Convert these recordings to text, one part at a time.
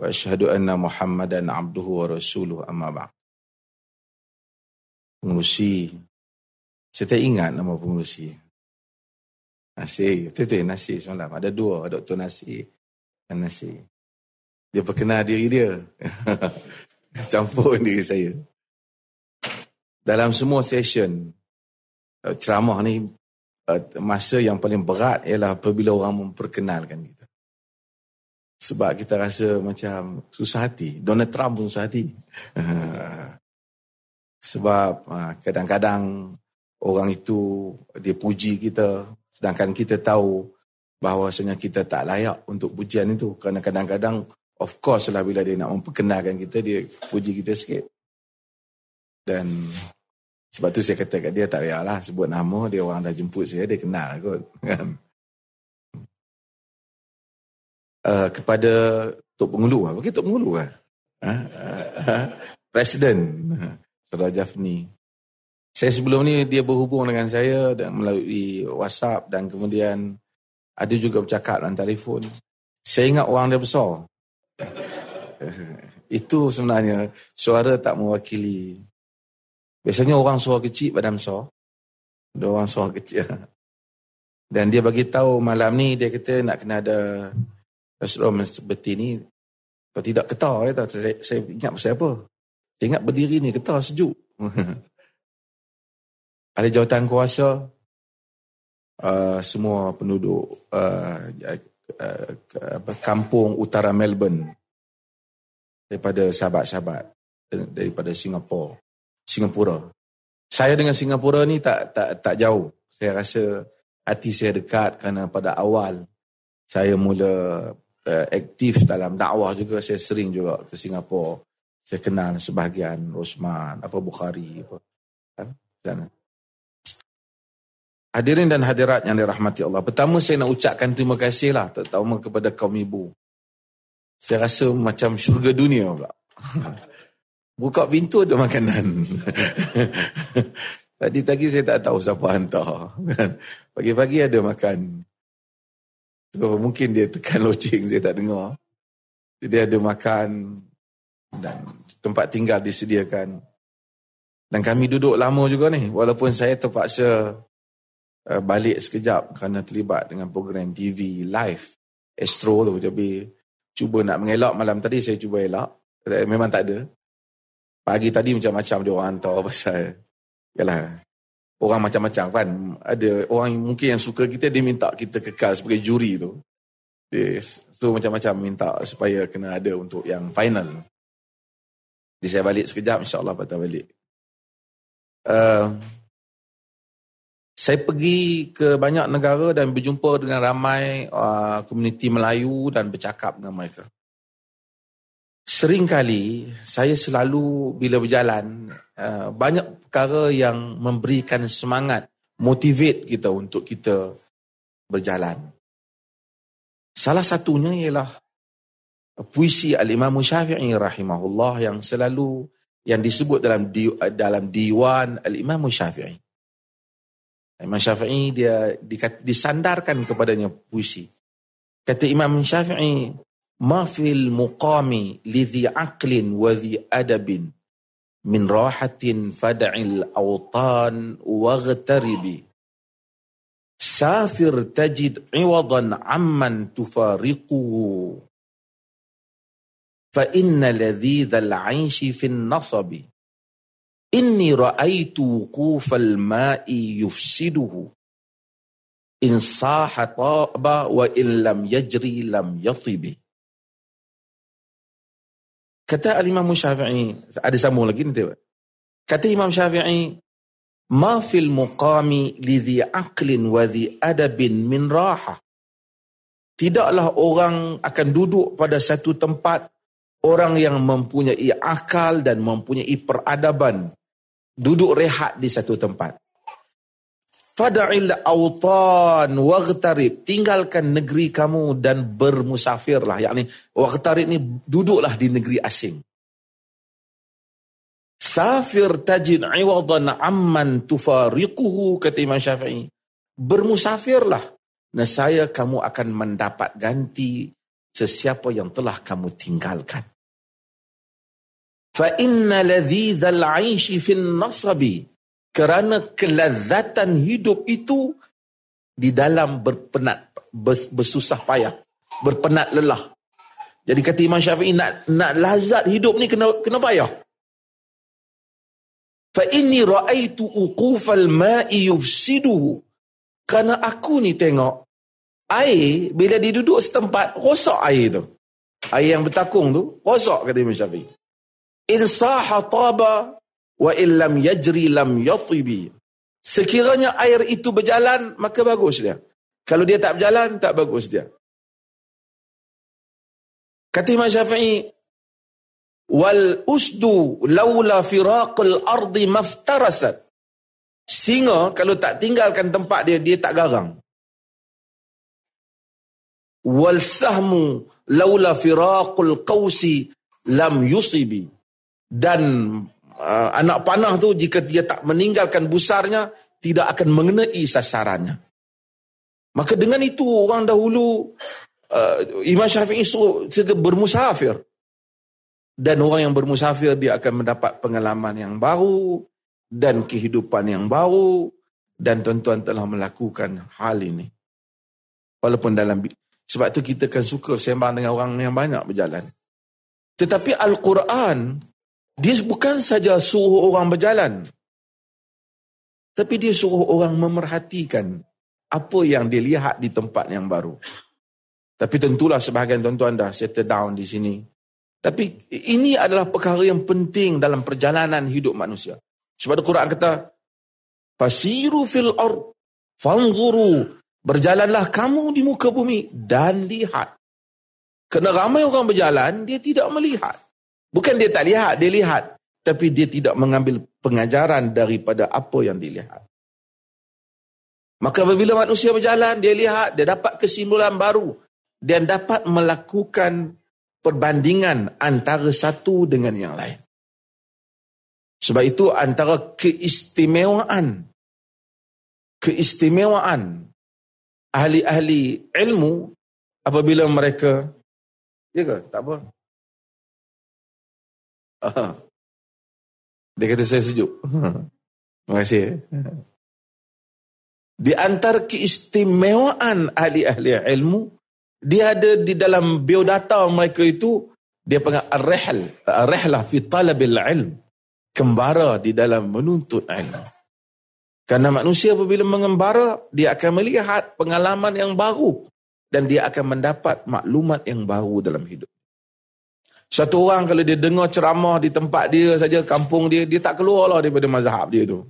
وأشهد أن محمدا عبده ورسوله أما بعد pengurusi saya tak ingat nama pengurusi Nasir, betul-betul Nasir semalam ada dua, Dr. Nasir dan Nasir dia perkenal diri dia campur diri saya dalam semua session eh, ceramah ni eh, masa yang paling berat ialah apabila orang memperkenalkan kita sebab kita rasa macam susah hati. Donald Trump pun susah hati. Sebab ah, kadang-kadang orang itu dia puji kita sedangkan kita tahu bahawa bahawasanya kita tak layak untuk pujian itu. Kerana kadang-kadang of course lah bila dia nak memperkenalkan kita dia puji kita sikit. Dan sebab tu saya kata kat dia tak payahlah sebut nama dia orang dah jemput saya dia kenal kot. Kan? Uh, kepada Tok Pengulu. Lah. Bagi Tok Pengulu lah. Ha? Uh, Presiden Saudara Jafni. Saya sebelum ni dia berhubung dengan saya dan melalui WhatsApp dan kemudian ada juga bercakap dalam telefon. Saya ingat orang dia besar. Itu sebenarnya suara tak mewakili. Biasanya orang suara kecil badan besar. Ada orang suara kecil. Dan dia bagi tahu malam ni dia kata nak kena ada Rasulullah seperti ini kalau tidak ketar ya, saya, saya ingat pasal apa? Saya ingat berdiri ni ketar sejuk. Ada jawatan kuasa uh, semua penduduk uh, uh, uh, kampung utara Melbourne. Daripada sahabat-sahabat daripada Singapura. Singapura. Saya dengan Singapura ni tak tak tak jauh. Saya rasa hati saya dekat kerana pada awal saya mula uh, aktif dalam dakwah juga saya sering juga ke Singapura saya kenal sebahagian Rosman apa Bukhari apa kan sana Hadirin dan hadirat yang dirahmati Allah. Pertama saya nak ucapkan terima kasih lah terutama kepada kaum ibu. Saya rasa macam syurga dunia pula. Buka pintu ada makanan. Tadi-tadi saya tak tahu siapa hantar. Kan? Pagi-pagi ada makan. So, mungkin dia tekan loceng, saya tak dengar. Dia ada makan dan tempat tinggal disediakan. Dan kami duduk lama juga ni. Walaupun saya terpaksa uh, balik sekejap kerana terlibat dengan program TV live. Astro tu. Jadi cuba nak mengelak malam tadi saya cuba elak. Memang tak ada. Pagi tadi macam-macam dia orang hantar pasal. Yalah, orang macam-macam kan. Ada orang mungkin yang suka kita, dia minta kita kekal sebagai juri tu. Dia, so macam-macam minta supaya kena ada untuk yang final. Jadi saya balik sekejap, insyaAllah patah balik. Uh, saya pergi ke banyak negara dan berjumpa dengan ramai uh, komuniti Melayu dan bercakap dengan mereka. Sering kali saya selalu bila berjalan uh, banyak perkara yang memberikan semangat, motivate kita untuk kita berjalan. Salah satunya ialah puisi Al-Imam Syafi'i rahimahullah yang selalu yang disebut dalam di, dalam diwan Al-Imam Syafi'i. Imam Syafi'i dia disandarkan kepadanya puisi. Kata Imam Syafi'i, ما في المقام لذي عقل وذي أدب من راحة فدع الأوطان واغترب. سافر تجد عوضا عمن تفارقه. فإن لذيذ العيش في النصب. إني رأيت وقوف الماء يفسده. إن صاح طاب وإن لم يجري لم يطب. Kata Imam Syafi'i, ada sambung lagi nanti. Kata Imam Syafi'i, ma fil muqami lidhi aqlin wa dhi adabin min raha. Tidaklah orang akan duduk pada satu tempat orang yang mempunyai akal dan mempunyai peradaban duduk rehat di satu tempat. Fada'il awtan waghtarib. Tinggalkan negeri kamu dan bermusafirlah. Yakni waghtarib ni duduklah di negeri asing. Safir tajin iwadan amman tufariquhu kata Imam Syafi'i. Bermusafirlah. Nesaya kamu akan mendapat ganti sesiapa yang telah kamu tinggalkan. Fa inna ladhidhal aishi fin nasabi kerana kelazatan hidup itu di dalam berpenat bersusah payah berpenat lelah. Jadi kata Imam Syafi'i nak nak lazat hidup ni kena kena payah. Fa inni raaitu uqufal ma'i yufsidu. Kerana aku ni tengok air bila dia duduk setempat rosak air tu. Air yang bertakung tu rosak kata Imam Syafi'i. In saha taba wa illam yajri lam yatibi. Sekiranya air itu berjalan maka bagus dia. Kalau dia tak berjalan tak bagus dia. Kata Imam Syafi'i wal usdu laula firaqul ardi maftarasat. Singa kalau tak tinggalkan tempat dia dia tak garang. Wal sahmu laula firaqul qausi lam yusibi. Dan uh, anak panah tu jika dia tak meninggalkan busarnya tidak akan mengenai sasarannya. Maka dengan itu orang dahulu uh, Imam Syafi'i suruh bermusafir. Dan orang yang bermusafir dia akan mendapat pengalaman yang baru dan kehidupan yang baru dan tuan-tuan telah melakukan hal ini. Walaupun dalam sebab tu kita kan suka sembang dengan orang yang banyak berjalan. Tetapi Al-Quran dia bukan saja suruh orang berjalan. Tapi dia suruh orang memerhatikan apa yang dia lihat di tempat yang baru. Tapi tentulah sebahagian tuan-tuan dah settle down di sini. Tapi ini adalah perkara yang penting dalam perjalanan hidup manusia. Sebab Al-Quran kata, Fasiru fil ard, fanzuru, berjalanlah kamu di muka bumi dan lihat. Kerana ramai orang berjalan, dia tidak melihat. Bukan dia tak lihat, dia lihat. Tapi dia tidak mengambil pengajaran daripada apa yang dilihat. Maka apabila manusia berjalan, dia lihat, dia dapat kesimpulan baru. Dan dapat melakukan perbandingan antara satu dengan yang lain. Sebab itu antara keistimewaan, keistimewaan ahli-ahli ilmu apabila mereka, ya ke? Tak apa. Dia kata saya sejuk. Terima kasih. Di antara keistimewaan ahli-ahli ilmu, dia ada di dalam biodata mereka itu, dia panggil ar-rihl, ar-rihlah fi talabil ilm. Kembara di dalam menuntut ilmu. Karena manusia apabila mengembara, dia akan melihat pengalaman yang baru dan dia akan mendapat maklumat yang baru dalam hidup. Satu orang kalau dia dengar ceramah di tempat dia saja, kampung dia, dia tak keluar lah daripada mazhab dia tu.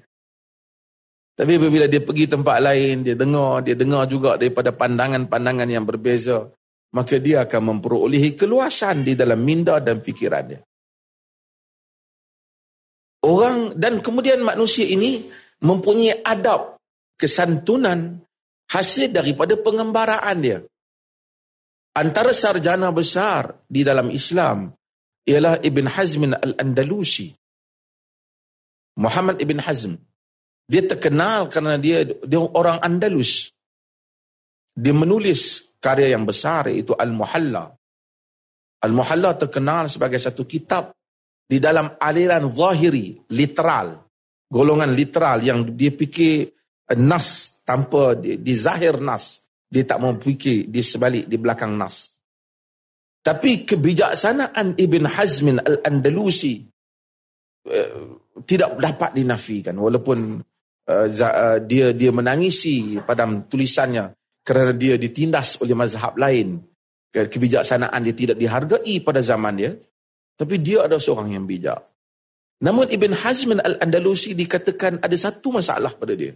Tapi bila dia pergi tempat lain, dia dengar, dia dengar juga daripada pandangan-pandangan yang berbeza, maka dia akan memperolehi keluasan di dalam minda dan fikiran dia. Orang dan kemudian manusia ini mempunyai adab kesantunan hasil daripada pengembaraan dia antara sarjana besar di dalam Islam ialah Ibn Hazm Al-Andalusi. Muhammad Ibn Hazm. Dia terkenal kerana dia dia orang Andalus. Dia menulis karya yang besar iaitu Al-Muhalla. Al-Muhalla terkenal sebagai satu kitab di dalam aliran zahiri, literal. Golongan literal yang dia fikir nas tanpa di, di zahir nas dia tak mau fikir di sebalik di belakang nas. Tapi kebijaksanaan Ibn Hazmin Al-Andalusi uh, tidak dapat dinafikan walaupun uh, dia dia menangisi pada tulisannya kerana dia ditindas oleh mazhab lain. Kebijaksanaan dia tidak dihargai pada zaman dia. Tapi dia adalah seorang yang bijak. Namun Ibn Hazmin Al-Andalusi dikatakan ada satu masalah pada dia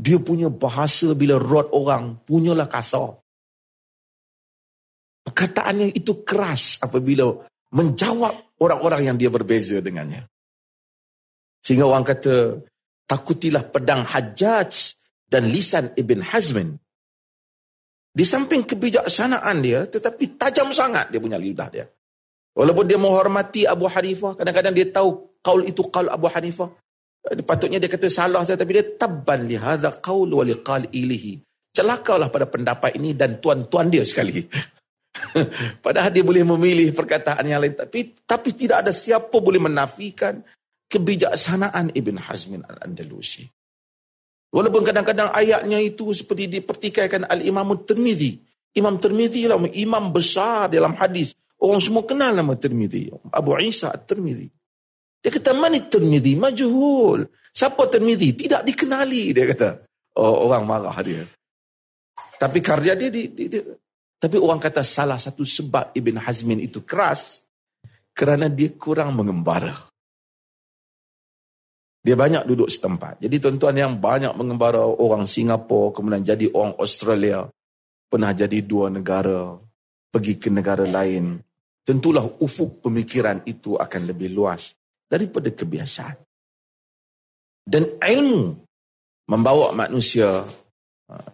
dia punya bahasa bila rot orang punyalah kasar. Perkataannya itu keras apabila menjawab orang-orang yang dia berbeza dengannya. Sehingga orang kata, takutilah pedang Hajjaj dan lisan Ibn Hazmin. Di samping kebijaksanaan dia, tetapi tajam sangat dia punya lidah dia. Walaupun dia menghormati Abu Hanifah, kadang-kadang dia tahu kaul itu kaul Abu Hanifah. Patutnya dia kata salah, tetapi dia tabban li hadha qaul wa liqal ilihi. Celakalah pada pendapat ini dan tuan-tuan dia sekali. Padahal dia boleh memilih perkataan yang lain. Tapi tapi tidak ada siapa boleh menafikan kebijaksanaan Ibn Hazmin al-Andalusi. Walaupun kadang-kadang ayatnya itu seperti dipertikaikan Al-Imam Tirmizi. Imam Tirmizi lah imam besar dalam hadis. Orang semua kenal nama Tirmizi. Abu Isa Tirmizi. Dia kata, mana Tirmizi? Majhul. Siapa Tirmizi? Tidak dikenali, dia kata. Oh, orang marah dia. Tapi karya dia, dia, dia, dia tapi orang kata salah satu sebab Ibn Hazmin itu keras kerana dia kurang mengembara. Dia banyak duduk setempat. Jadi tuan-tuan yang banyak mengembara orang Singapura, kemudian jadi orang Australia, pernah jadi dua negara, pergi ke negara lain. Tentulah ufuk pemikiran itu akan lebih luas daripada kebiasaan. Dan ilmu membawa manusia uh,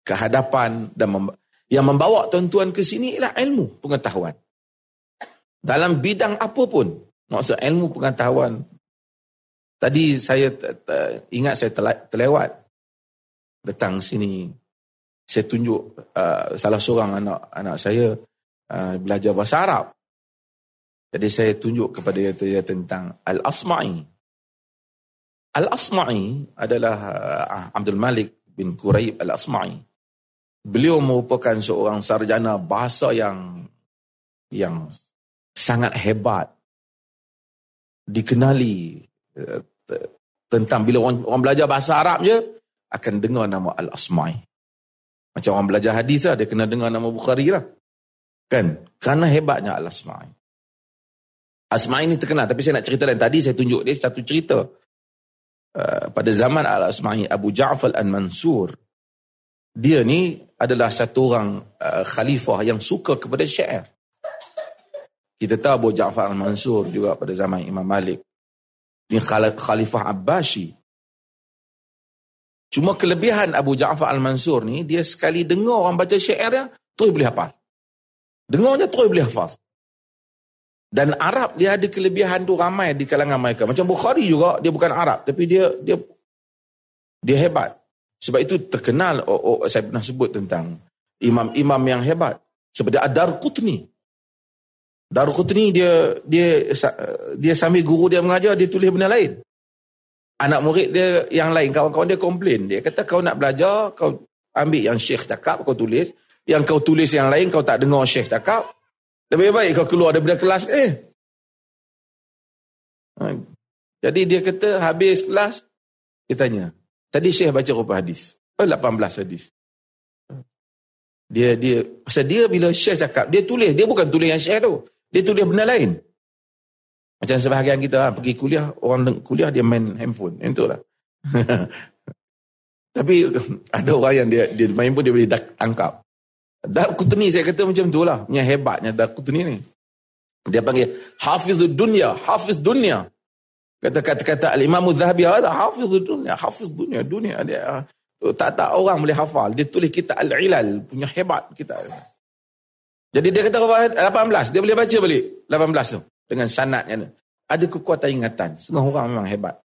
ke hadapan dan membawa yang membawa tuan-tuan ke sini ialah ilmu pengetahuan. Dalam bidang apa pun. Maksud ilmu pengetahuan. Tadi saya ingat saya terlewat. Datang sini. Saya tunjuk uh, salah seorang anak anak saya uh, belajar bahasa Arab. Jadi saya tunjuk kepada dia, tentang Al-Asma'i. Al-Asma'i adalah uh, Abdul Malik bin Quraib Al-Asma'i. Beliau merupakan seorang sarjana bahasa yang yang sangat hebat. Dikenali uh, tentang bila orang, orang belajar bahasa Arab je akan dengar nama Al-Asma'i. Macam orang belajar hadis lah dia kena dengar nama Bukhari lah. Kan? Kerana hebatnya Al-Asma'i Asma'i ni terkenal tapi saya nak cerita lain tadi saya tunjuk dia satu cerita uh, pada zaman Al-Asma'i Abu Ja'far Al-Mansur dia ni adalah satu orang uh, khalifah yang suka kepada syair. Kita tahu Abu Ja'far al-Mansur juga pada zaman Imam Malik. Ini khalifah Abbasi. Cuma kelebihan Abu Ja'far al-Mansur ni, dia sekali dengar orang baca syair dia, terus boleh hafal. Dengarnya terus boleh hafal. Dan Arab dia ada kelebihan tu ramai di kalangan mereka. Macam Bukhari juga, dia bukan Arab. Tapi dia dia dia hebat. Sebab itu terkenal oh, oh, saya pernah sebut tentang imam-imam yang hebat seperti Adar Qutni. Dar Qutni dia dia dia sambil guru dia mengajar dia tulis benda lain. Anak murid dia yang lain kawan-kawan dia komplain dia kata kau nak belajar kau ambil yang syekh cakap kau tulis yang kau tulis yang lain kau tak dengar syekh cakap lebih baik kau keluar daripada kelas eh. Ha. Jadi dia kata habis kelas dia tanya Tadi Syekh baca rupa hadis. 18 hadis. Dia dia pasal dia bila Syekh cakap, dia tulis, dia bukan tulis yang Syekh tu. Dia tulis benda lain. Macam sebahagian kita ha, pergi kuliah, orang kuliah dia main handphone. Itulah. Tapi ada orang yang dia dia main pun dia boleh tangkap. Dar Qutni saya kata macam tu lah. Punya hebatnya Dar Qutni ni. Dia panggil Hafiz Dunia, Hafiz Dunia. Kata-kata Al-Imam Zahabi ada hafiz dunia, hafiz dunia, dunia dia tak tak orang boleh hafal. Dia tulis kita Al-Ilal, punya hebat kita. Jadi dia kata 18, dia boleh baca balik 18 tu dengan sanadnya. Ada kekuatan ingatan. Setengah orang memang hebat.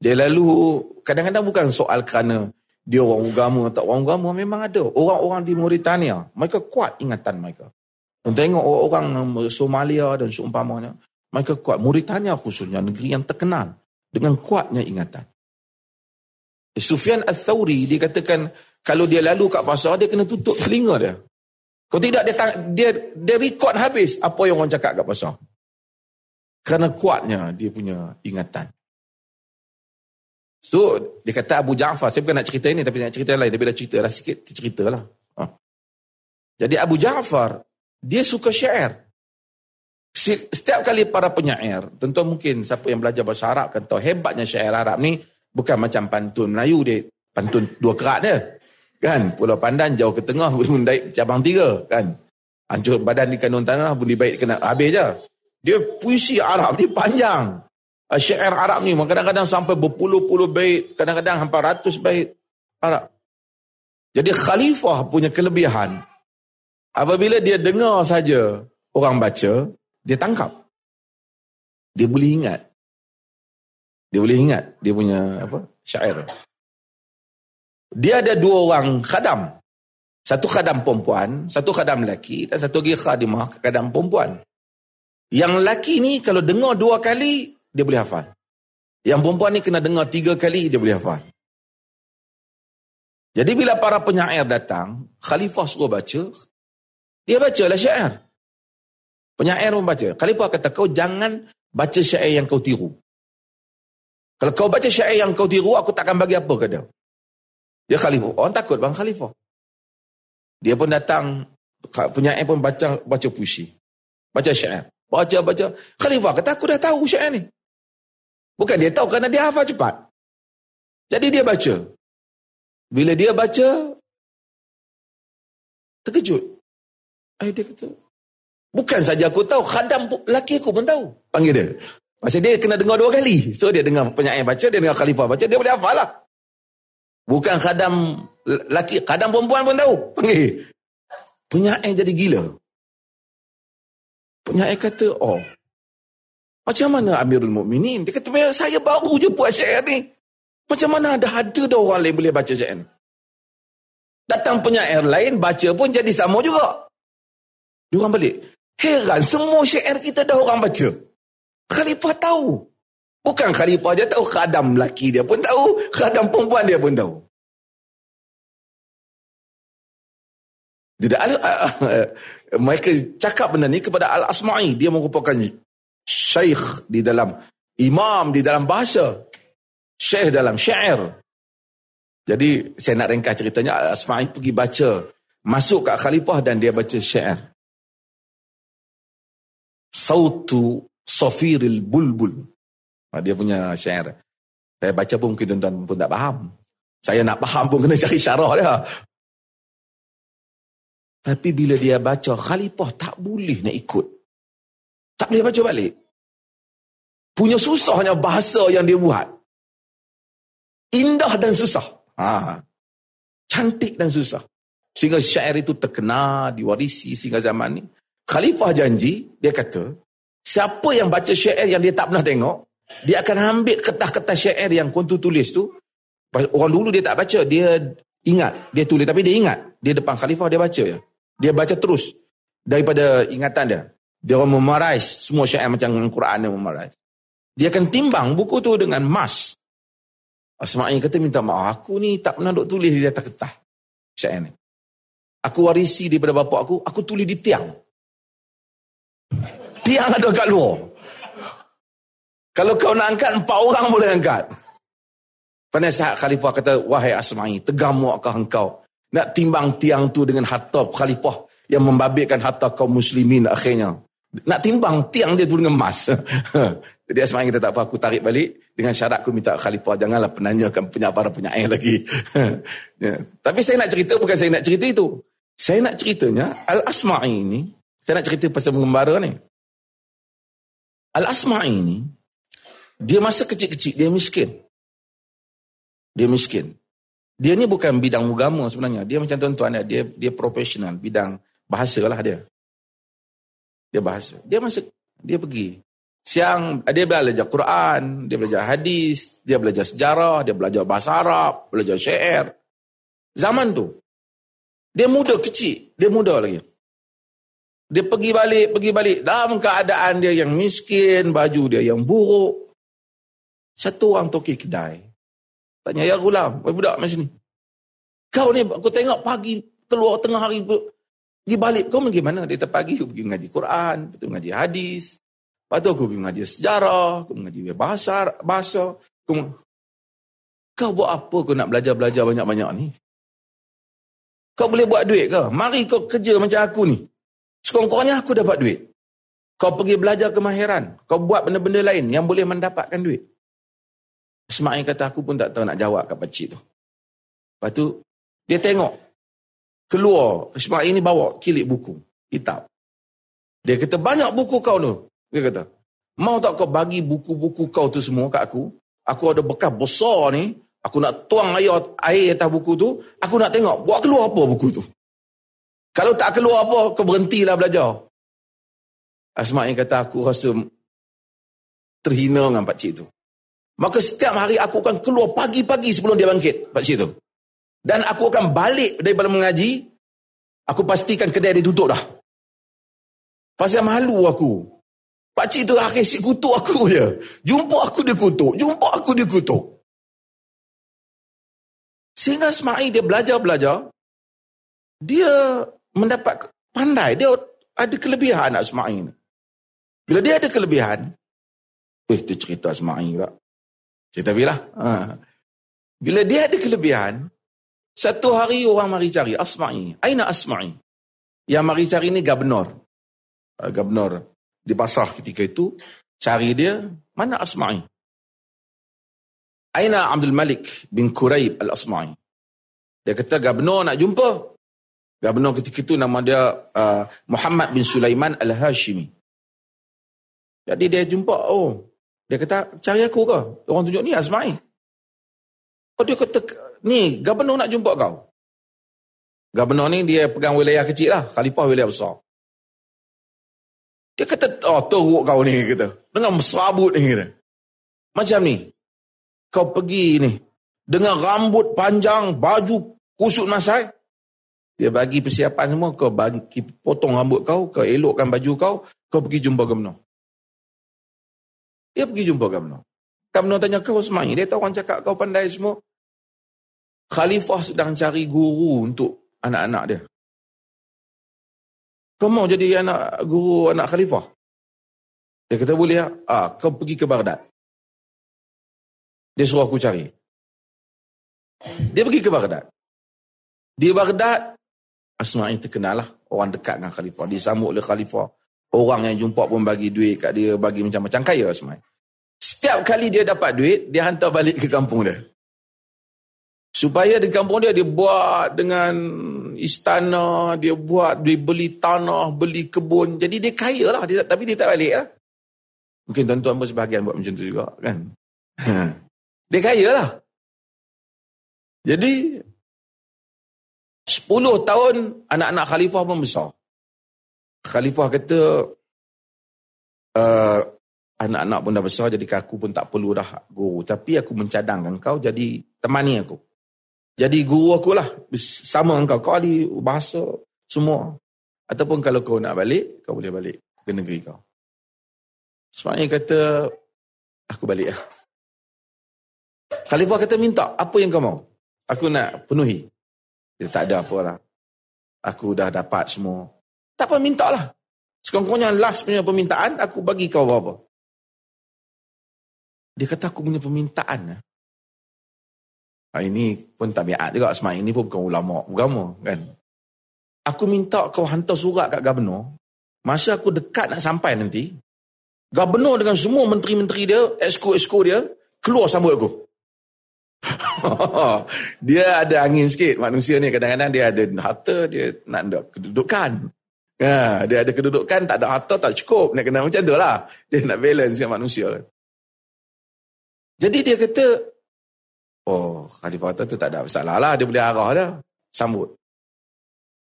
Dia lalu kadang-kadang bukan soal kerana dia orang agama atau orang agama memang ada. Orang-orang di Mauritania, mereka kuat ingatan mereka. Dan tengok orang Somalia dan seumpamanya, mereka kuat. Mauritania khususnya negeri yang terkenal dengan kuatnya ingatan. Sufyan al-Thawri dia katakan kalau dia lalu kat pasar dia kena tutup telinga dia. Kalau tidak dia dia dia record habis apa yang orang cakap kat pasar. Kerana kuatnya dia punya ingatan. So, dia kata Abu Ja'far, saya bukan nak cerita ini tapi nak cerita lain, tapi dah cerita lah sikit, cerita lah. Ha. Jadi Abu Ja'far, dia suka syair. Setiap kali para penyair, tentu mungkin siapa yang belajar bahasa Arab kan tahu hebatnya syair Arab ni bukan macam pantun Melayu dia, pantun dua kerat dia. Kan? Pulau Pandan jauh ke tengah, naik cabang tiga. Kan? Hancur badan di kandung tanah pun dibaik kena habis je. Dia puisi Arab ni panjang. Syair Arab ni kadang-kadang sampai berpuluh-puluh bait, kadang-kadang hampir ratus bait Arab. Jadi khalifah punya kelebihan apabila dia dengar saja orang baca, dia tangkap. Dia boleh ingat. Dia boleh ingat dia punya apa? syair. Dia ada dua orang khadam. Satu khadam perempuan, satu khadam lelaki dan satu lagi khadimah khadam perempuan. Yang lelaki ni kalau dengar dua kali, dia boleh hafal. Yang perempuan ni kena dengar tiga kali, dia boleh hafal. Jadi bila para penyair datang, khalifah suruh baca, dia baca lah syair. Penyair pun baca. Khalifah kata, kau jangan baca syair yang kau tiru. Kalau kau baca syair yang kau tiru, aku takkan bagi apa ke dia. Dia khalifah. Orang takut bang khalifah. Dia pun datang, penyair pun baca baca puisi. Baca syair. Baca, baca. Khalifah kata, aku dah tahu syair ni. Bukan dia tahu kerana dia hafal cepat. Jadi dia baca. Bila dia baca, terkejut. Eh, dia kata, bukan saja aku tahu, khadam lelaki aku pun tahu. Panggil dia. Pasal dia kena dengar dua kali. So dia dengar penyair baca, dia dengar khalifah baca, dia boleh hafal lah. Bukan khadam laki, khadam perempuan pun tahu. Panggil. Penyair jadi gila. Penyair kata, oh. Macam mana Amirul Mukminin? Dia kata, saya baru je buat syair ni. Macam mana ada ada dah orang lain boleh baca syair ni? Datang penyair lain, baca pun jadi sama juga. Dia orang balik. Heran, semua syair kita dah orang baca. Khalifah tahu. Bukan khalifah dia tahu, khadam lelaki dia pun tahu, khadam perempuan dia pun tahu. Tidak ada, mereka cakap benda ni kepada Al-Asma'i. Dia merupakan syekh di dalam, imam di dalam bahasa. Syekh dalam syair. Jadi saya nak ringkas ceritanya, Al-Asma'i pergi baca. Masuk ke khalifah dan dia baca syair. Sautu Safiril Bulbul. Ha, dia punya syair. Saya baca pun mungkin tuan-tuan pun tak faham. Saya nak faham pun kena cari syarah dia. Tapi bila dia baca, khalifah tak boleh nak ikut. Tak boleh baca balik. Punya susahnya bahasa yang dia buat. Indah dan susah. Ha. Cantik dan susah. Sehingga syair itu terkenal, diwarisi sehingga zaman ni. Khalifah janji, dia kata, siapa yang baca syair yang dia tak pernah tengok, dia akan ambil kertas-kertas syair yang kuntu tulis tu. Orang dulu dia tak baca, dia ingat. Dia tulis tapi dia ingat. Dia depan khalifah dia baca ya. Dia baca terus daripada ingatan dia. Dia orang memarize semua syair macam Al-Quran dia memarize. Dia akan timbang buku tu dengan emas. Asma'i kata minta maaf. Aku ni tak pernah duk tulis di atas kertas. Syair ni. Aku warisi daripada bapa aku. Aku tulis di tiang. Tiang ada kat luar. Kalau kau nak angkat, empat orang boleh angkat. Penasihat khalifah kata, wahai Asma'i, tegam muakkah engkau nak timbang tiang tu dengan harta khalifah yang membabitkan harta kaum muslimin akhirnya. Nak timbang tiang dia tu dengan emas. Jadi Asma'i kata, tak apa, aku tarik balik dengan syarat aku minta khalifah. Janganlah penanyakan punya para penyair lagi. ya. Tapi saya nak cerita, bukan saya nak cerita itu. Saya nak ceritanya, Al-Asma'i ini, saya nak cerita pasal pengembara ni. Al-Asma'i ini, dia masa kecil-kecil, dia miskin. Dia miskin. Dia ni bukan bidang agama sebenarnya. Dia macam tuan-tuan dia, dia profesional, bidang bahasa lah dia. Dia bahasa. Dia masuk, dia pergi. Siang, dia belajar Quran, dia belajar hadis, dia belajar sejarah, dia belajar bahasa Arab, belajar syair. Zaman tu, dia muda kecil, dia muda lagi. Dia pergi balik, pergi balik. Dalam keadaan dia yang miskin, baju dia yang buruk, satu orang toki kedai. Tanya, ya gulam, budak macam ni. Kau ni, aku tengok pagi, keluar tengah hari, pergi balik. Kau pergi mana? Dia pagi, pergi mengaji Quran, pergi mengaji hadis. Lepas tu aku pergi mengaji sejarah, aku mengaji bahasa. bahasa. Aku, kau buat apa kau nak belajar-belajar banyak-banyak ni? Kau boleh buat duit ke? Mari kau kerja macam aku ni. Sekurang-kurangnya aku dapat duit. Kau pergi belajar kemahiran. Kau buat benda-benda lain yang boleh mendapatkan duit. Ismail kata aku pun tak tahu nak jawab kat pakcik tu. Lepas tu dia tengok. Keluar. Ismail ni bawa kilik buku. kitab. Dia kata, banyak buku kau tu. Dia kata, mau tak kau bagi buku-buku kau tu semua kat aku? Aku ada bekas besar ni. Aku nak tuang air, air atas buku tu. Aku nak tengok, buat keluar apa buku tu? Kalau tak keluar apa, kau berhentilah belajar. Asma'i kata, aku rasa terhina dengan pakcik tu. Maka setiap hari aku akan keluar pagi-pagi sebelum dia bangkit, pakcik tu. Dan aku akan balik daripada mengaji, aku pastikan kedai dia tutup dah. Pasal malu aku. Pakcik tu akhir si kutuk aku je. Jumpa aku dia kutuk. Jumpa aku dia kutuk. Sehingga Ismail dia belajar-belajar. Dia mendapat pandai. Dia ada kelebihan anak Ismail ni. Bila dia ada kelebihan. Eh, tu cerita Ismail pula. Cerita bila? Ha. Bila dia ada kelebihan. Satu hari orang mari cari Asma'i. Aina Asma'i? Yang mari cari ni gubernur. Uh, gubernur di Basrah ketika itu cari dia mana Asma'i? Aina Abdul Malik bin Quraib Al-Asma'i. Dia kata gubernur nak jumpa. Gubernur ketika itu nama dia uh, Muhammad bin Sulaiman Al-Hashimi. Jadi dia jumpa oh. Dia kata cari aku ke? Orang tunjuk ni Asma'i. Oh dia kata ni gubernur nak jumpa kau. Gubernur ni dia pegang wilayah kecil lah khalifah wilayah besar dia kata, oh teruk kau ni, kata. Dengan serabut ni, kata. Macam ni. Kau pergi ni. Dengan rambut panjang, baju kusut masai. Dia bagi persiapan semua. Kau bagi, potong rambut kau. Kau elokkan baju kau. Kau pergi jumpa Gubernur. Dia pergi jumpa Gubernur. Gubernur tanya, kau semai. Dia tahu orang cakap kau pandai semua. Khalifah sedang cari guru untuk anak-anak dia. Kau mau jadi anak guru anak khalifah? Dia kata boleh ya. Ah, kau pergi ke Baghdad. Dia suruh aku cari. Dia pergi ke Baghdad. Di Baghdad, Asma'i terkenal lah. Orang dekat dengan khalifah. Disambut oleh khalifah. Orang yang jumpa pun bagi duit kat dia. Bagi macam-macam kaya Asma'i. Setiap kali dia dapat duit, dia hantar balik ke kampung dia. Supaya di kampung dia, dia buat dengan istana, dia buat, dia beli tanah, beli kebun. Jadi dia kaya lah, dia, tapi dia tak balik lah. Mungkin tuan-tuan pun sebahagian buat macam tu juga kan. dia kaya lah. Jadi, 10 tahun anak-anak khalifah pun besar. Khalifah kata, uh, anak-anak pun dah besar, jadi aku pun tak perlu dah guru. Tapi aku mencadangkan kau jadi temani aku. Jadi guru aku lah. Sama engkau. Kau ahli bahasa semua. Ataupun kalau kau nak balik, kau boleh balik ke negeri kau. Sebenarnya kata, aku balik lah. Khalifah kata minta, apa yang kau mau? Aku nak penuhi. Dia tak ada apa lah. Aku dah dapat semua. Tak apa, minta lah. Sekurang-kurangnya last punya permintaan, aku bagi kau apa-apa. Dia kata aku punya permintaan lah. Ini pun tabiat juga Asma ini pun bukan ulama agama kan. Aku minta kau hantar surat kat gubernur. Masa aku dekat nak sampai nanti, gubernur dengan semua menteri-menteri dia, esko-esko dia, keluar sambut aku. dia ada angin sikit manusia ni kadang-kadang dia ada harta dia nak ada kedudukan ya, dia ada kedudukan tak ada harta tak cukup nak kena macam tu lah dia nak balance dengan manusia jadi dia kata Oh, Khalifah tu tak ada masalah lah. Dia boleh arah dah. Sambut.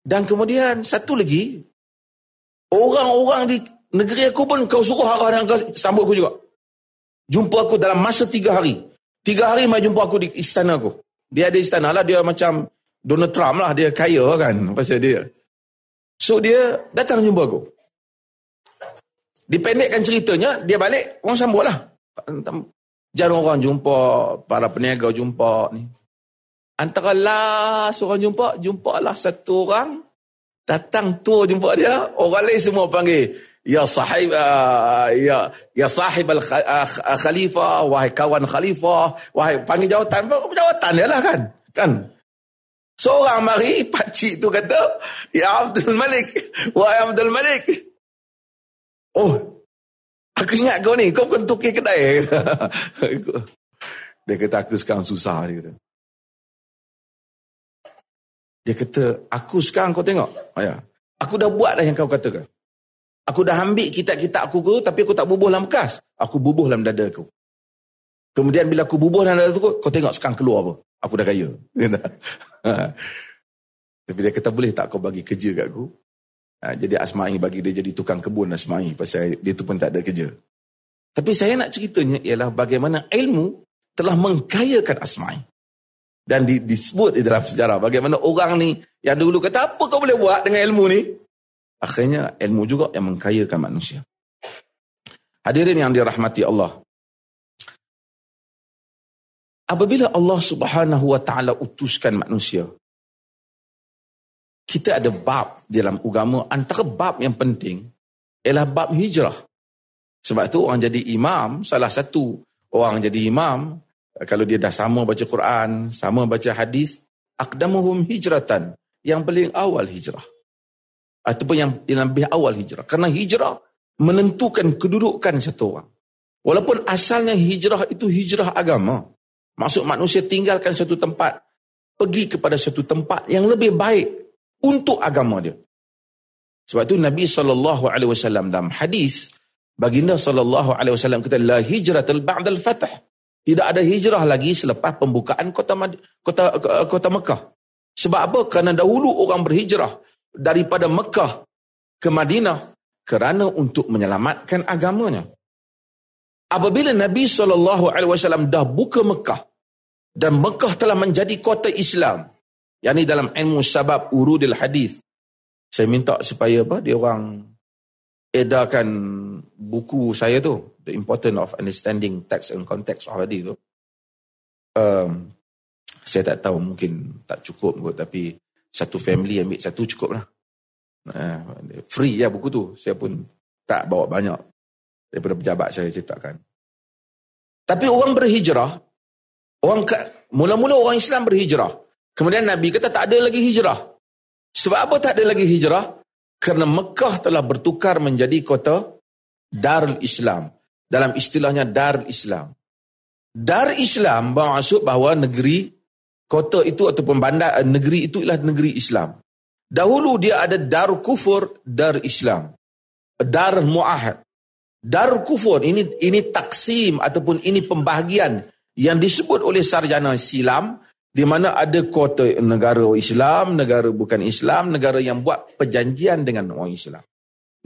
Dan kemudian satu lagi, orang-orang di negeri aku pun kau suruh arah dan kau sambut aku juga. Jumpa aku dalam masa tiga hari. Tiga hari mai jumpa aku di istana aku. Dia ada istana lah. Dia macam Donald Trump lah. Dia kaya kan. Pasal dia. So dia datang jumpa aku. Dipendekkan ceritanya, dia balik, orang sambut lah. Jarang orang jumpa, para peniaga jumpa ni. Antara last orang jumpa, jumpa lah satu orang. Datang tu jumpa dia, orang lain semua panggil. Ya sahib, uh, ya, ya sahib al uh, khalifah, wahai kawan khalifah, wahai panggil jawatan, jawatan dia lah kan. Kan? Seorang mari, pakcik tu kata, Ya Abdul Malik, wahai Abdul Malik. Oh, Aku ingat kau ni, kau bukan tukir kedai. dia kata, aku sekarang susah. Dia kata, dia kata aku sekarang kau tengok. Oh, ya. Aku dah buat dah yang kau katakan. Aku dah ambil kitab-kitab aku tu, tapi aku tak bubuh dalam bekas. Aku bubuh dalam dada aku. Kemudian bila aku bubuh dalam dada aku, kau tengok sekarang keluar apa. Aku dah kaya. tapi dia kata, boleh tak kau bagi kerja kat aku? Ha, jadi Asma'i bagi dia jadi tukang kebun Asma'i. Pasal dia tu pun tak ada kerja. Tapi saya nak ceritanya ialah bagaimana ilmu telah mengkayakan Asma'i. Dan di, disebut di dalam sejarah bagaimana orang ni yang dulu kata apa kau boleh buat dengan ilmu ni? Akhirnya ilmu juga yang mengkayakan manusia. Hadirin yang dirahmati Allah. Apabila Allah subhanahu wa ta'ala utuskan manusia, kita ada bab dalam agama, antara bab yang penting ialah bab hijrah. Sebab tu orang jadi imam, salah satu orang jadi imam kalau dia dah sama baca Quran, sama baca hadis, aqdamuhum hijratan, yang paling awal hijrah. Ataupun yang, yang lebih awal hijrah. Karena hijrah menentukan kedudukan satu orang. Walaupun asalnya hijrah itu hijrah agama. Maksud manusia tinggalkan satu tempat, pergi kepada satu tempat yang lebih baik untuk agama dia. Sebab itu Nabi SAW dalam hadis, baginda SAW kata, La hijratul ba'dal fatah. Tidak ada hijrah lagi selepas pembukaan kota kota kota Mekah. Sebab apa? Kerana dahulu orang berhijrah daripada Mekah ke Madinah kerana untuk menyelamatkan agamanya. Apabila Nabi SAW dah buka Mekah dan Mekah telah menjadi kota Islam, yang ini dalam ilmu sabab urudil hadis. Saya minta supaya apa? Dia orang edarkan buku saya tu the importance of understanding text and context of hadith tu um, saya tak tahu mungkin tak cukup kot tapi satu family ambil satu cukup lah uh, free ya buku tu saya pun tak bawa banyak daripada pejabat saya ceritakan tapi orang berhijrah orang mula-mula orang Islam berhijrah kemudian Nabi kata tak ada lagi hijrah sebab apa tak ada lagi hijrah kerana Mekah telah bertukar menjadi kota Darul Islam dalam istilahnya dar Islam. Dar Islam bermaksud bahawa negeri kota itu ataupun bandar eh, negeri itu ialah negeri Islam. Dahulu dia ada dar kufur, dar Islam. Dar muahad. Dar kufur ini ini taksim ataupun ini pembahagian yang disebut oleh sarjana silam di mana ada kota negara Islam, negara bukan Islam, negara yang buat perjanjian dengan orang Islam.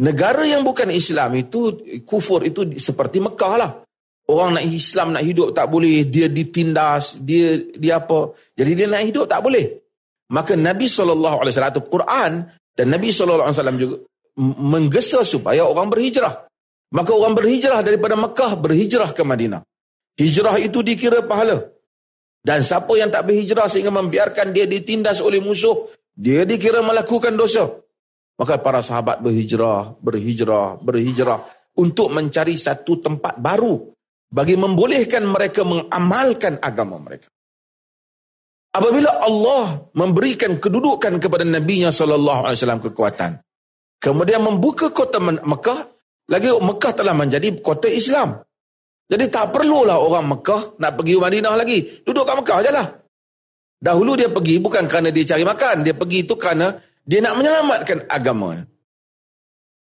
Negara yang bukan Islam itu, kufur itu seperti Mekah lah. Orang nak Islam nak hidup tak boleh, dia ditindas, dia dia apa. Jadi dia nak hidup tak boleh. Maka Nabi SAW atau Quran dan Nabi SAW juga menggesa supaya orang berhijrah. Maka orang berhijrah daripada Mekah berhijrah ke Madinah. Hijrah itu dikira pahala. Dan siapa yang tak berhijrah sehingga membiarkan dia ditindas oleh musuh, dia dikira melakukan dosa. Maka para sahabat berhijrah, berhijrah, berhijrah untuk mencari satu tempat baru bagi membolehkan mereka mengamalkan agama mereka. Apabila Allah memberikan kedudukan kepada Nabi-Nya wasallam kekuatan, kemudian membuka kota Mekah, lagi Mekah telah menjadi kota Islam. Jadi tak perlulah orang Mekah nak pergi Madinah lagi. Duduk kat Mekah ajalah. Dahulu dia pergi bukan kerana dia cari makan, dia pergi itu kerana dia nak menyelamatkan agama.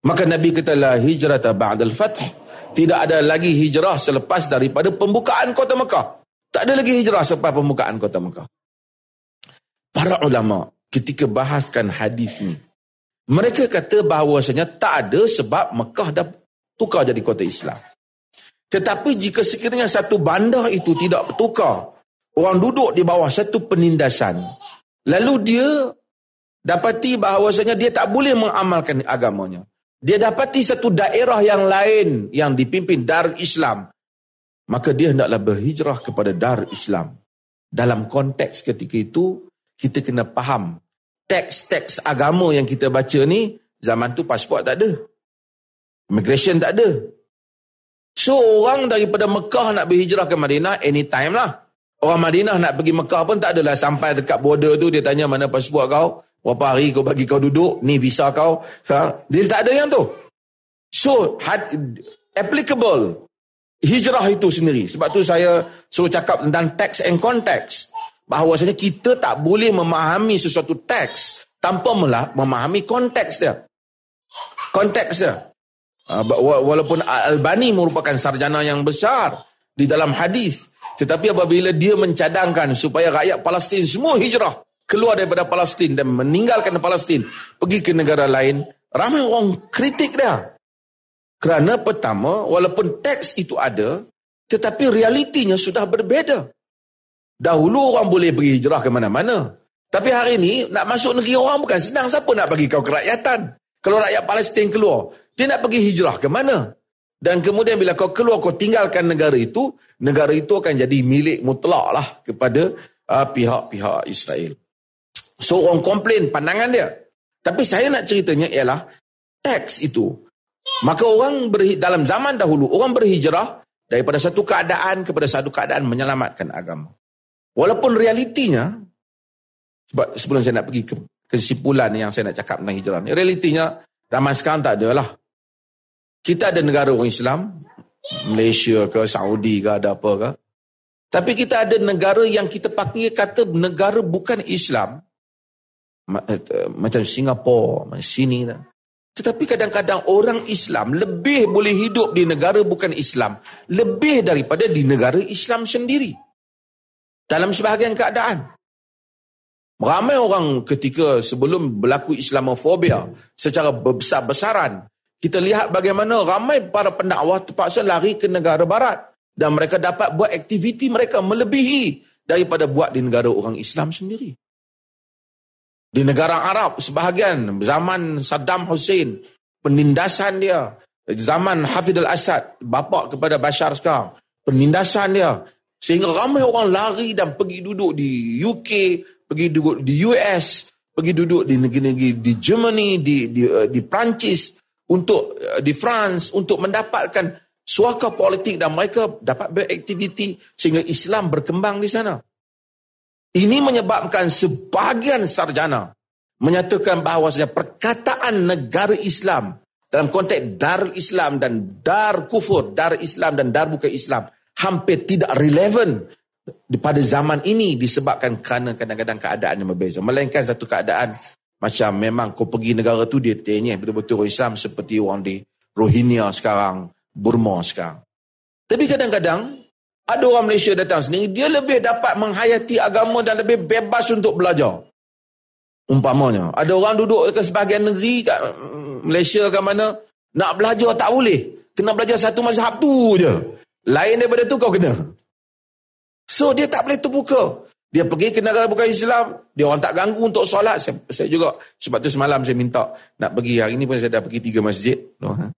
Maka Nabi kata la hijrah ba'dal fath. Tidak ada lagi hijrah selepas daripada pembukaan kota Mekah. Tak ada lagi hijrah selepas pembukaan kota Mekah. Para ulama ketika bahaskan hadis ni, mereka kata bahawasanya tak ada sebab Mekah dah tukar jadi kota Islam. Tetapi jika sekiranya satu bandar itu tidak bertukar, orang duduk di bawah satu penindasan, lalu dia dapati bahawasanya dia tak boleh mengamalkan agamanya. Dia dapati satu daerah yang lain yang dipimpin Dar Islam. Maka dia hendaklah berhijrah kepada Dar Islam. Dalam konteks ketika itu, kita kena faham. Teks-teks agama yang kita baca ni, zaman tu pasport tak ada. Immigration tak ada. So orang daripada Mekah nak berhijrah ke Madinah, anytime lah. Orang Madinah nak pergi Mekah pun tak adalah sampai dekat border tu, dia tanya mana pasport kau. Berapa hari kau bagi kau duduk, ni visa kau. Ha? Dia tak ada yang tu. So, had, applicable hijrah itu sendiri. Sebab tu saya suruh cakap tentang text and context. Bahawasanya kita tak boleh memahami sesuatu teks tanpa memahami konteks dia. Konteks dia. Ah, walaupun Albani merupakan sarjana yang besar di dalam hadis, tetapi apabila dia mencadangkan supaya rakyat Palestin semua hijrah keluar daripada Palestin dan meninggalkan Palestin pergi ke negara lain, ramai orang kritik dia. Kerana pertama, walaupun teks itu ada, tetapi realitinya sudah berbeza. Dahulu orang boleh pergi hijrah ke mana-mana. Tapi hari ini nak masuk negeri orang bukan senang. Siapa nak bagi kau kerakyatan? Kalau rakyat Palestin keluar, dia nak pergi hijrah ke mana? Dan kemudian bila kau keluar, kau tinggalkan negara itu, negara itu akan jadi milik mutlak lah kepada uh, pihak-pihak Israel. So orang komplain pandangan dia. Tapi saya nak ceritanya ialah teks itu. Maka orang berhi, dalam zaman dahulu, orang berhijrah daripada satu keadaan kepada satu keadaan menyelamatkan agama. Walaupun realitinya, sebab sebelum saya nak pergi ke kesimpulan yang saya nak cakap tentang hijrah ni, realitinya zaman sekarang tak ada lah. Kita ada negara orang Islam, Malaysia ke, Saudi ke, ada apa ke. Tapi kita ada negara yang kita pakai kata negara bukan Islam. Eh, macam Singapura, macam sini. Lah. Tetapi kadang-kadang orang Islam lebih boleh hidup di negara bukan Islam. Lebih daripada di negara Islam sendiri. Dalam sebahagian keadaan. Ramai orang ketika sebelum berlaku Islamofobia secara besar-besaran, kita lihat bagaimana ramai para pendakwah terpaksa lari ke negara barat. Dan mereka dapat buat aktiviti mereka melebihi daripada buat di negara orang Islam sendiri. Di negara Arab sebahagian zaman Saddam Hussein penindasan dia. Zaman Hafid al-Assad bapa kepada Bashar sekarang penindasan dia. Sehingga ramai orang lari dan pergi duduk di UK pergi duduk di US pergi duduk di negeri-negeri di Germany di di, uh, di Perancis untuk uh, di France untuk mendapatkan suaka politik dan mereka dapat beraktiviti sehingga Islam berkembang di sana. Ini menyebabkan sebahagian sarjana menyatakan bahawa perkataan negara Islam dalam konteks dar Islam dan dar kufur, dar Islam dan dar bukan Islam hampir tidak relevan pada zaman ini disebabkan kerana kadang-kadang keadaan yang berbeza. Melainkan satu keadaan macam memang kau pergi negara tu dia tanya betul-betul Islam seperti orang di Rohingya sekarang, Burma sekarang. Tapi kadang-kadang ada orang Malaysia datang sini, dia lebih dapat menghayati agama dan lebih bebas untuk belajar. Umpamanya, ada orang duduk ke sebahagian negeri kat Malaysia ke mana, nak belajar tak boleh. Kena belajar satu mazhab tu je. Lain daripada tu kau kena. So dia tak boleh terbuka. Dia pergi ke negara bukan Islam, dia orang tak ganggu untuk solat. Saya, saya juga, sebab tu semalam saya minta nak pergi. Hari ini pun saya dah pergi tiga masjid. Ha?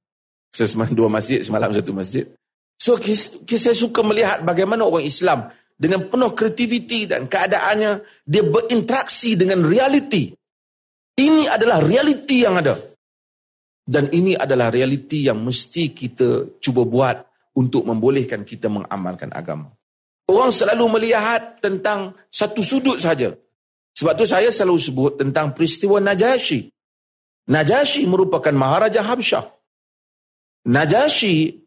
Semalam dua masjid, semalam satu masjid. So saya suka melihat bagaimana orang Islam dengan penuh kreativiti dan keadaannya, dia berinteraksi dengan realiti. Ini adalah realiti yang ada. Dan ini adalah realiti yang mesti kita cuba buat untuk membolehkan kita mengamalkan agama. Orang selalu melihat tentang satu sudut saja. Sebab tu saya selalu sebut tentang peristiwa Najasyi. Najasyi merupakan Maharaja Habsyah. Najasyi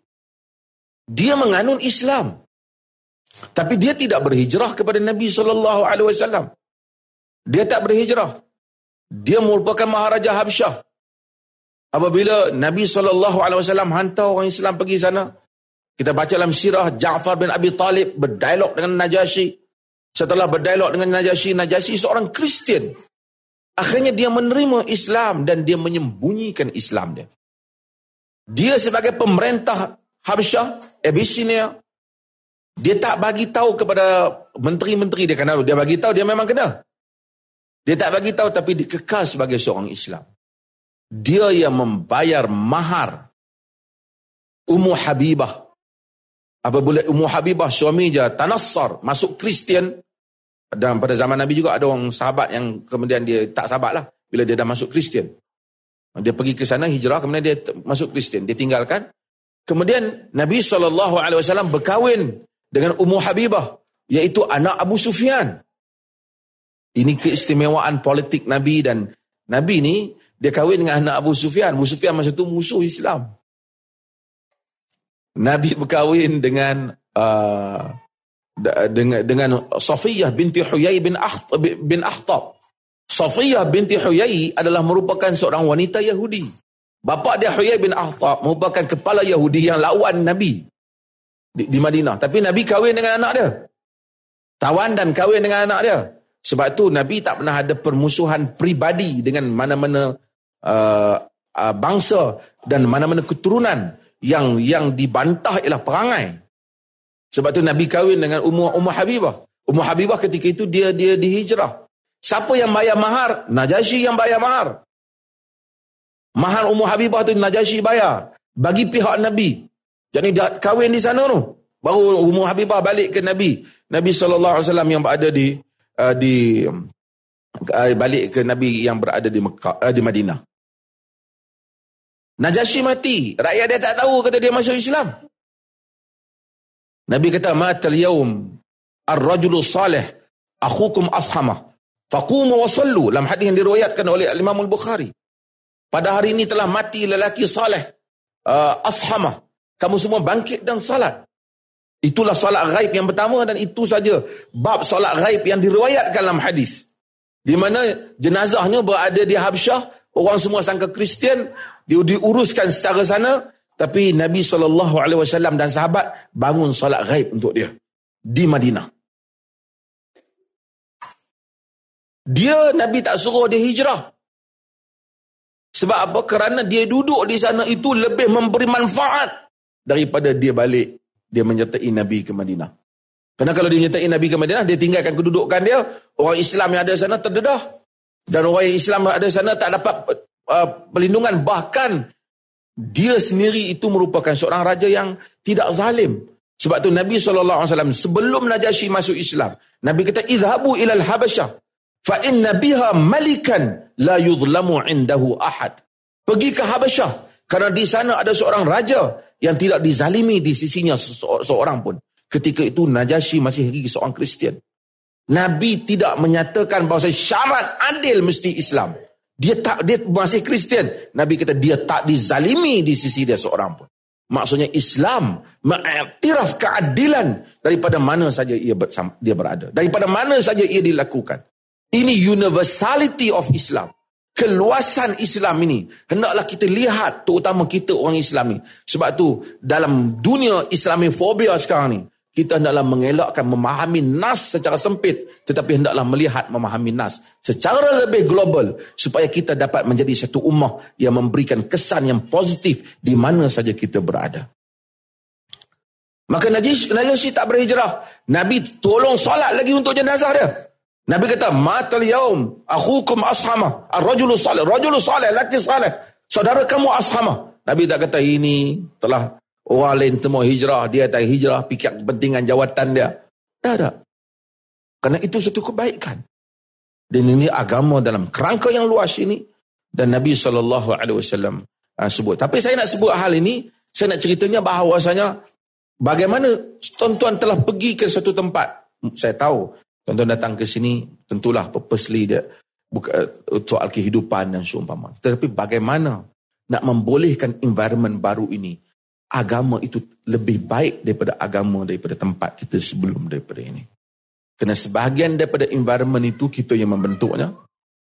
dia menganun Islam. Tapi dia tidak berhijrah kepada Nabi sallallahu alaihi wasallam. Dia tak berhijrah. Dia merupakan Maharaja Habsyah. Apabila Nabi sallallahu alaihi wasallam hantar orang Islam pergi sana, kita baca dalam sirah Ja'far bin Abi Talib berdialog dengan Najasyi. Setelah berdialog dengan Najasyi, Najasyi seorang Kristian. Akhirnya dia menerima Islam dan dia menyembunyikan Islam dia. Dia sebagai pemerintah Habsyah, Abyssinia, dia tak bagi tahu kepada menteri-menteri dia kena dia bagi tahu dia memang kena. Dia tak bagi tahu tapi dikekal sebagai seorang Islam. Dia yang membayar mahar Ummu Habibah Apabila Ummu Habibah suami dia tanassar, masuk Kristian. Dan pada zaman Nabi juga ada orang sahabat yang kemudian dia tak sahabat lah. Bila dia dah masuk Kristian. Dia pergi ke sana hijrah, kemudian dia masuk Kristian. Dia tinggalkan. Kemudian Nabi SAW berkahwin dengan Ummu Habibah. Iaitu anak Abu Sufyan. Ini keistimewaan politik Nabi dan Nabi ni dia kahwin dengan anak Abu Sufyan. Abu Sufyan masa tu musuh Islam. Nabi berkahwin dengan uh, dengan dengan Safiyah binti Huyai bin Akhtab bin Akhtab. Safiyah binti Huyai adalah merupakan seorang wanita Yahudi. Bapa dia Huyai bin Akhtab merupakan kepala Yahudi yang lawan Nabi di, di Madinah. Tapi Nabi kahwin dengan anak dia. Tawan dan kahwin dengan anak dia. Sebab tu Nabi tak pernah ada permusuhan pribadi dengan mana-mana uh, uh, bangsa dan mana-mana keturunan yang yang dibantah ialah perangai. Sebab tu Nabi kahwin dengan Ummu Ummu Habibah. Ummu Habibah ketika itu dia dia dihijrah. Siapa yang bayar mahar? Najasyi yang bayar mahar. Mahar Ummu Habibah tu Najasyi bayar. Bagi pihak Nabi. Jadi dia kahwin di sana tu. Baru Ummu Habibah balik ke Nabi. Nabi SAW yang berada di uh, di uh, balik ke Nabi yang berada di Mekah, uh, di Madinah. Najasyi mati. Rakyat dia tak tahu kata dia masuk Islam. Nabi kata, Matal yawm ar-rajulu salih akhukum ashamah. Faqumu wa sallu. Dalam hadis yang diriwayatkan oleh Imam Al-Bukhari. Pada hari ini telah mati lelaki salih uh, ashamah. Kamu semua bangkit dan salat. Itulah salat ghaib yang pertama dan itu saja bab salat ghaib yang diriwayatkan dalam hadis. Di mana jenazahnya berada di Habsyah, orang semua sangka Kristian, dia diuruskan secara sana, tapi Nabi SAW dan sahabat bangun salat ghaib untuk dia di Madinah. Dia Nabi tak suruh dia hijrah. Sebab apa? Kerana dia duduk di sana itu lebih memberi manfaat daripada dia balik dia menyertai Nabi ke Madinah. Kerana kalau dia menyertai Nabi ke Madinah, dia tinggalkan kedudukan dia, orang Islam yang ada sana terdedah. Dan orang Islam yang ada di sana tak dapat uh, perlindungan. Bahkan dia sendiri itu merupakan seorang raja yang tidak zalim. Sebab tu Nabi SAW sebelum Najasyi masuk Islam, Nabi kata, Izhabu ilal Habasyah. Fa inna biha malikan la yudlamu indahu ahad. Pergi ke Habasyah. Kerana di sana ada seorang raja yang tidak dizalimi di sisinya seorang pun. Ketika itu Najasyi masih lagi seorang Kristian. Nabi tidak menyatakan bahawa syarat adil mesti Islam. Dia tak dia masih Kristian. Nabi kata dia tak dizalimi di sisi dia seorang pun. Maksudnya Islam mengiktiraf keadilan daripada mana saja ia dia berada. Daripada mana saja ia dilakukan. Ini universality of Islam. Keluasan Islam ini. Hendaklah kita lihat terutama kita orang Islam ini. Sebab tu dalam dunia Islamifobia sekarang ni. Kita hendaklah mengelakkan memahami nas secara sempit. Tetapi hendaklah melihat memahami nas secara lebih global. Supaya kita dapat menjadi satu ummah yang memberikan kesan yang positif di mana saja kita berada. Maka Najis, Najis tak berhijrah. Nabi tolong solat lagi untuk jenazah dia. Nabi kata, Matal yaum, akhukum ashama, ar-rajulu salih, rajulu salih, laki salih. Saudara kamu ashama. Nabi tak kata, ini telah orang lain temu hijrah, dia tak hijrah, fikir kepentingan jawatan dia. Tak ada. Kerana itu satu kebaikan. Dan ini agama dalam kerangka yang luas ini. Dan Nabi SAW uh, sebut. Tapi saya nak sebut hal ini, saya nak ceritanya bahawasanya, bagaimana tuan-tuan telah pergi ke satu tempat. Saya tahu, Tuan-tuan datang ke sini, tentulah purposely dia bukan soal kehidupan dan seumpama. Tetapi bagaimana nak membolehkan environment baru ini, agama itu lebih baik daripada agama daripada tempat kita sebelum daripada ini. Kerana sebahagian daripada environment itu kita yang membentuknya,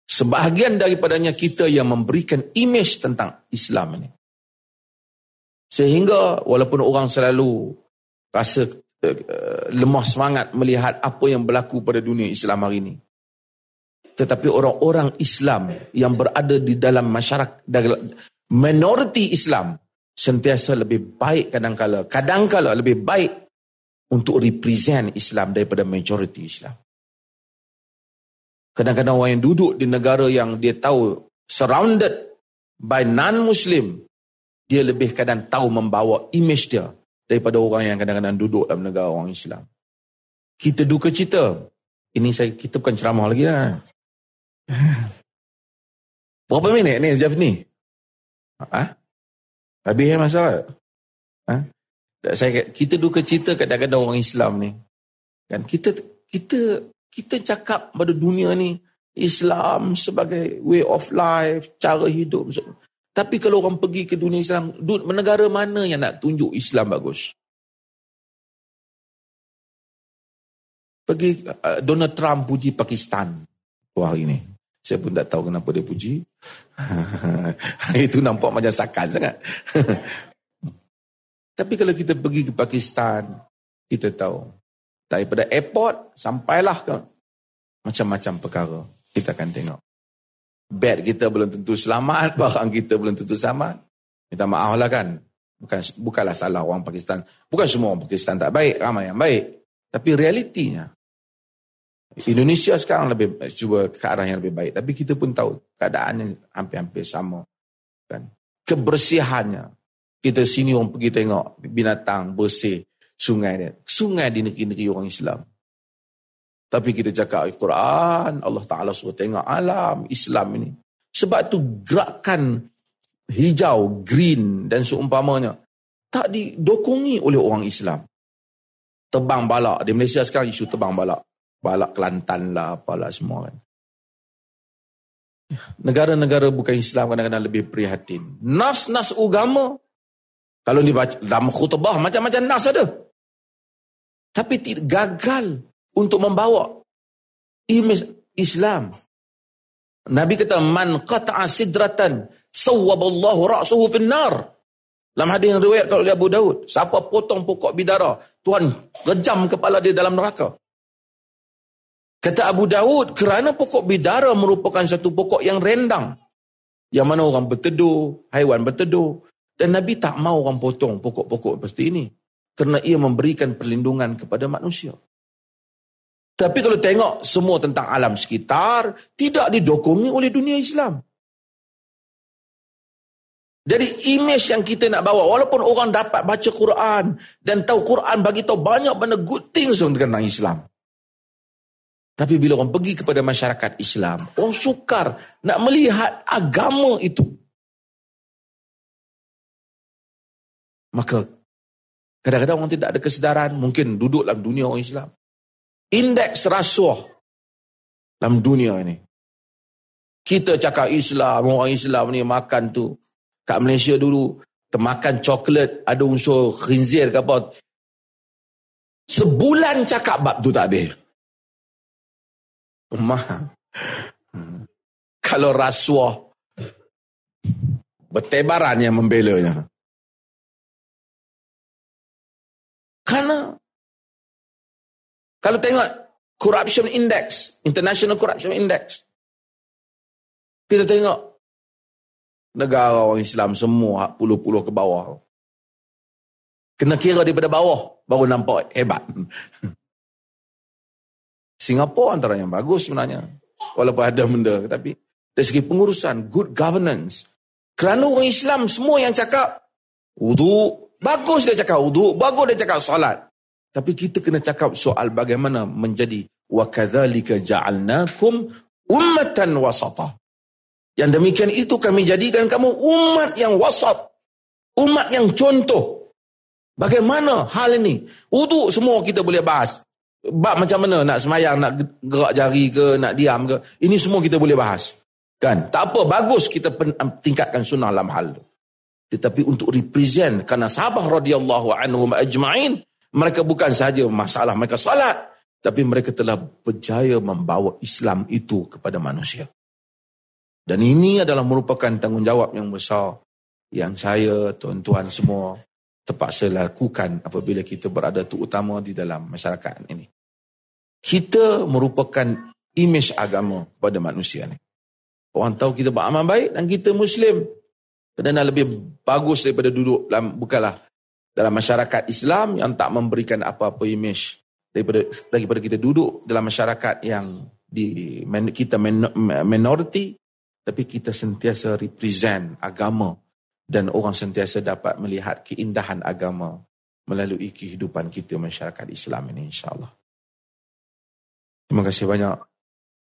sebahagian daripadanya kita yang memberikan image tentang Islam ini. Sehingga walaupun orang selalu rasa Eh, lemah semangat melihat apa yang berlaku pada dunia Islam hari ini. Tetapi orang-orang Islam yang berada di dalam masyarakat, minoriti Islam, sentiasa lebih baik kadang-kala, kadang-kala lebih baik untuk represent Islam daripada majoriti Islam. Kadang-kadang orang yang duduk di negara yang dia tahu surrounded by non-Muslim, dia lebih kadang tahu membawa image dia daripada orang yang kadang-kadang duduk dalam negara orang Islam. Kita duka cita. Ini saya kita bukan ceramah lagi lah. Berapa minit ni Jeff ni? Ha? Habis masalah? Ha? Saya kita duka cita kadang-kadang orang Islam ni. Kan kita kita kita cakap pada dunia ni Islam sebagai way of life, cara hidup. Tapi kalau orang pergi ke dunia Islam, negara mana yang nak tunjuk Islam bagus? Pergi uh, Donald Trump puji Pakistan tu hari ini. Saya pun tak tahu kenapa dia puji. Itu nampak macam sakan sangat. Tapi kalau kita pergi ke Pakistan, kita tahu. Daripada airport, sampailah ke macam-macam perkara. Kita akan tengok. Bed kita belum tentu selamat, barang kita belum tentu selamat. Minta maaf lah kan. Bukan, bukanlah salah orang Pakistan. Bukan semua orang Pakistan tak baik, ramai yang baik. Tapi realitinya, Indonesia sekarang lebih cuba ke arah yang lebih baik. Tapi kita pun tahu keadaannya hampir-hampir sama. Kan? Kebersihannya. Kita sini orang pergi tengok binatang bersih sungai dia. Sungai di negeri-negeri orang Islam. Tapi kita cakap Al-Quran, Allah Ta'ala suruh tengok alam Islam ini. Sebab tu gerakan hijau, green dan seumpamanya tak didokongi oleh orang Islam. Tebang balak. Di Malaysia sekarang isu tebang balak balak Kelantan lah, apalah semua kan. Negara-negara bukan Islam kadang-kadang lebih prihatin. Nas-nas agama, kalau dibaca dalam khutbah macam-macam nas ada. Tapi gagal untuk membawa imej Islam. Nabi kata man qata'a sidratan sawwaballahu ra'suhu finnar. Dalam hadis yang riwayat oleh Abu Daud, siapa potong pokok bidara, Tuhan rejam kepala dia dalam neraka. Kata Abu Dawud, kerana pokok bidara merupakan satu pokok yang rendang. Yang mana orang berteduh, haiwan berteduh. Dan Nabi tak mau orang potong pokok-pokok seperti ini. Kerana ia memberikan perlindungan kepada manusia. Tapi kalau tengok semua tentang alam sekitar, tidak didokongi oleh dunia Islam. Jadi image yang kita nak bawa, walaupun orang dapat baca Quran dan tahu Quran bagi tahu banyak benda good things tentang Islam. Tapi bila orang pergi kepada masyarakat Islam, orang sukar nak melihat agama itu. Maka kadang-kadang orang tidak ada kesedaran, mungkin duduk dalam dunia orang Islam. Indeks rasuah dalam dunia ini. Kita cakap Islam, orang Islam ni makan tu. Kat Malaysia dulu, termakan coklat, ada unsur khinzir ke apa. Sebulan cakap bab tu tak habis. Mahal. Kalau rasuah bertebaran yang membelanya. Karena kalau tengok corruption index, international corruption index, kita tengok negara orang Islam semua puluh-puluh ke bawah. Kena kira daripada bawah baru nampak hebat. Singapura antara yang bagus sebenarnya. Walaupun ada benda. Tapi dari segi pengurusan, good governance. Kerana orang Islam semua yang cakap wudu, bagus dia cakap wudu, bagus dia cakap solat. Tapi kita kena cakap soal bagaimana menjadi kadzalika ja'alnakum ummatan wasata. Yang demikian itu kami jadikan kamu umat yang wasat. Umat yang contoh. Bagaimana hal ini? Wudu semua kita boleh bahas. Bab macam mana nak semayang, nak gerak jari ke, nak diam ke. Ini semua kita boleh bahas. Kan? Tak apa, bagus kita tingkatkan sunnah dalam hal itu. Tetapi untuk represent, kerana sahabat radhiyallahu anhu ajma'in, mereka bukan sahaja masalah mereka salat, tapi mereka telah berjaya membawa Islam itu kepada manusia. Dan ini adalah merupakan tanggungjawab yang besar yang saya, tuan-tuan semua terpaksa lakukan apabila kita berada terutama di dalam masyarakat ini. Kita merupakan imej agama kepada manusia ni. Orang tahu kita beramal baik dan kita Muslim. Kerana lebih bagus daripada duduk dalam, bukanlah dalam masyarakat Islam yang tak memberikan apa-apa imej daripada daripada kita duduk dalam masyarakat yang di kita minoriti tapi kita sentiasa represent agama dan orang sentiasa dapat melihat keindahan agama melalui kehidupan kita masyarakat Islam ini insyaAllah. Terima kasih banyak.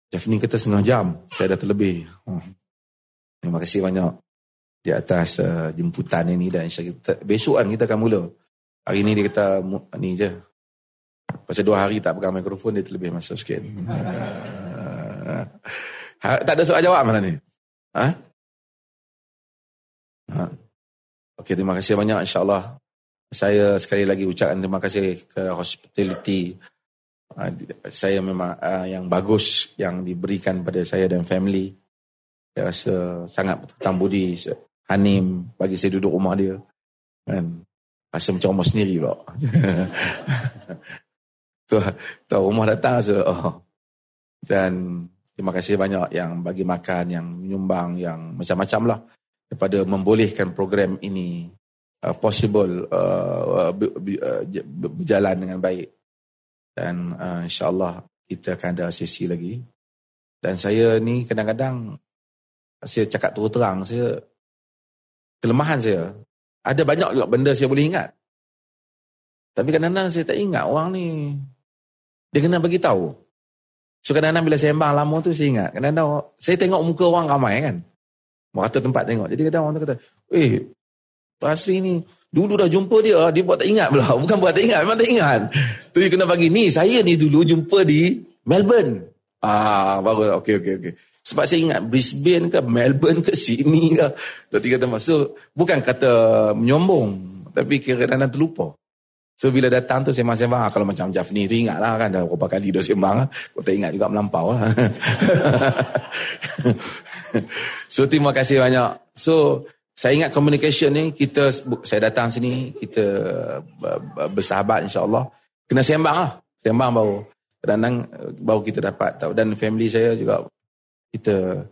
Jeff ni kata setengah jam. Saya dah terlebih. Hmm. Terima kasih banyak di atas uh, jemputan ini dan kita, besok kan kita akan mula. Hari ni dia kata ni je. Pasal dua hari tak pegang mikrofon dia terlebih masa sikit. ha, tak ada soal jawab mana ni? Ha? Ha. Okey, terima kasih banyak insyaAllah. Saya sekali lagi ucapkan terima kasih ke hospitality uh, saya memang uh, yang bagus yang diberikan pada saya dan family. Saya rasa sangat berhutang budi Hanim bagi saya duduk rumah dia. Kan? Rasa macam rumah sendiri pula. tu, tu rumah datang rasa oh. Dan terima kasih banyak yang bagi makan, yang menyumbang, yang macam-macam lah. Daripada membolehkan program ini uh, possible uh, berjalan dengan baik. Dan uh, insyaAllah kita akan ada sesi lagi. Dan saya ni kadang-kadang saya cakap terus terang, saya kelemahan saya ada banyak juga benda saya boleh ingat. Tapi kadang-kadang saya tak ingat orang ni. Dia kena bagi tahu. So kadang-kadang bila saya sembang lama tu saya ingat. Kadang-kadang saya tengok muka orang ramai kan. Merata tempat tengok. Jadi kadang orang tu kata, eh, Pak Asri ni dulu dah jumpa dia, dia buat tak ingat pula. Bukan buat tak ingat, memang tak ingat. Tu dia kena bagi, ni saya ni dulu jumpa di Melbourne. Ah, baru okey okey okey. Sebab saya ingat Brisbane ke Melbourne ke Sydney ke. Dua tiga tempat. So bukan kata menyombong. Tapi kira-kira terlupa. So bila datang tu masih ah, kalau macam Jafni ingat lah kan. Dah berapa kali dah sembang lah. Kau tak ingat juga melampau lah. so terima kasih banyak. So saya ingat communication ni kita saya datang sini kita bersahabat insyaAllah. Kena sembang lah. Sembang baru. Kadang-kadang baru kita dapat tahu. Dan family saya juga kita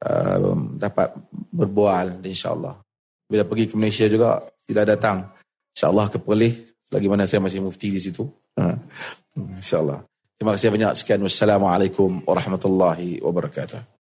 uh, dapat berbual insyaAllah. Bila pergi ke Malaysia juga, tidak datang. InsyaAllah ke Perlis, lagi mana saya masih mufti di situ. Uh, InsyaAllah. Terima kasih banyak. Sekian. Wassalamualaikum warahmatullahi wabarakatuh.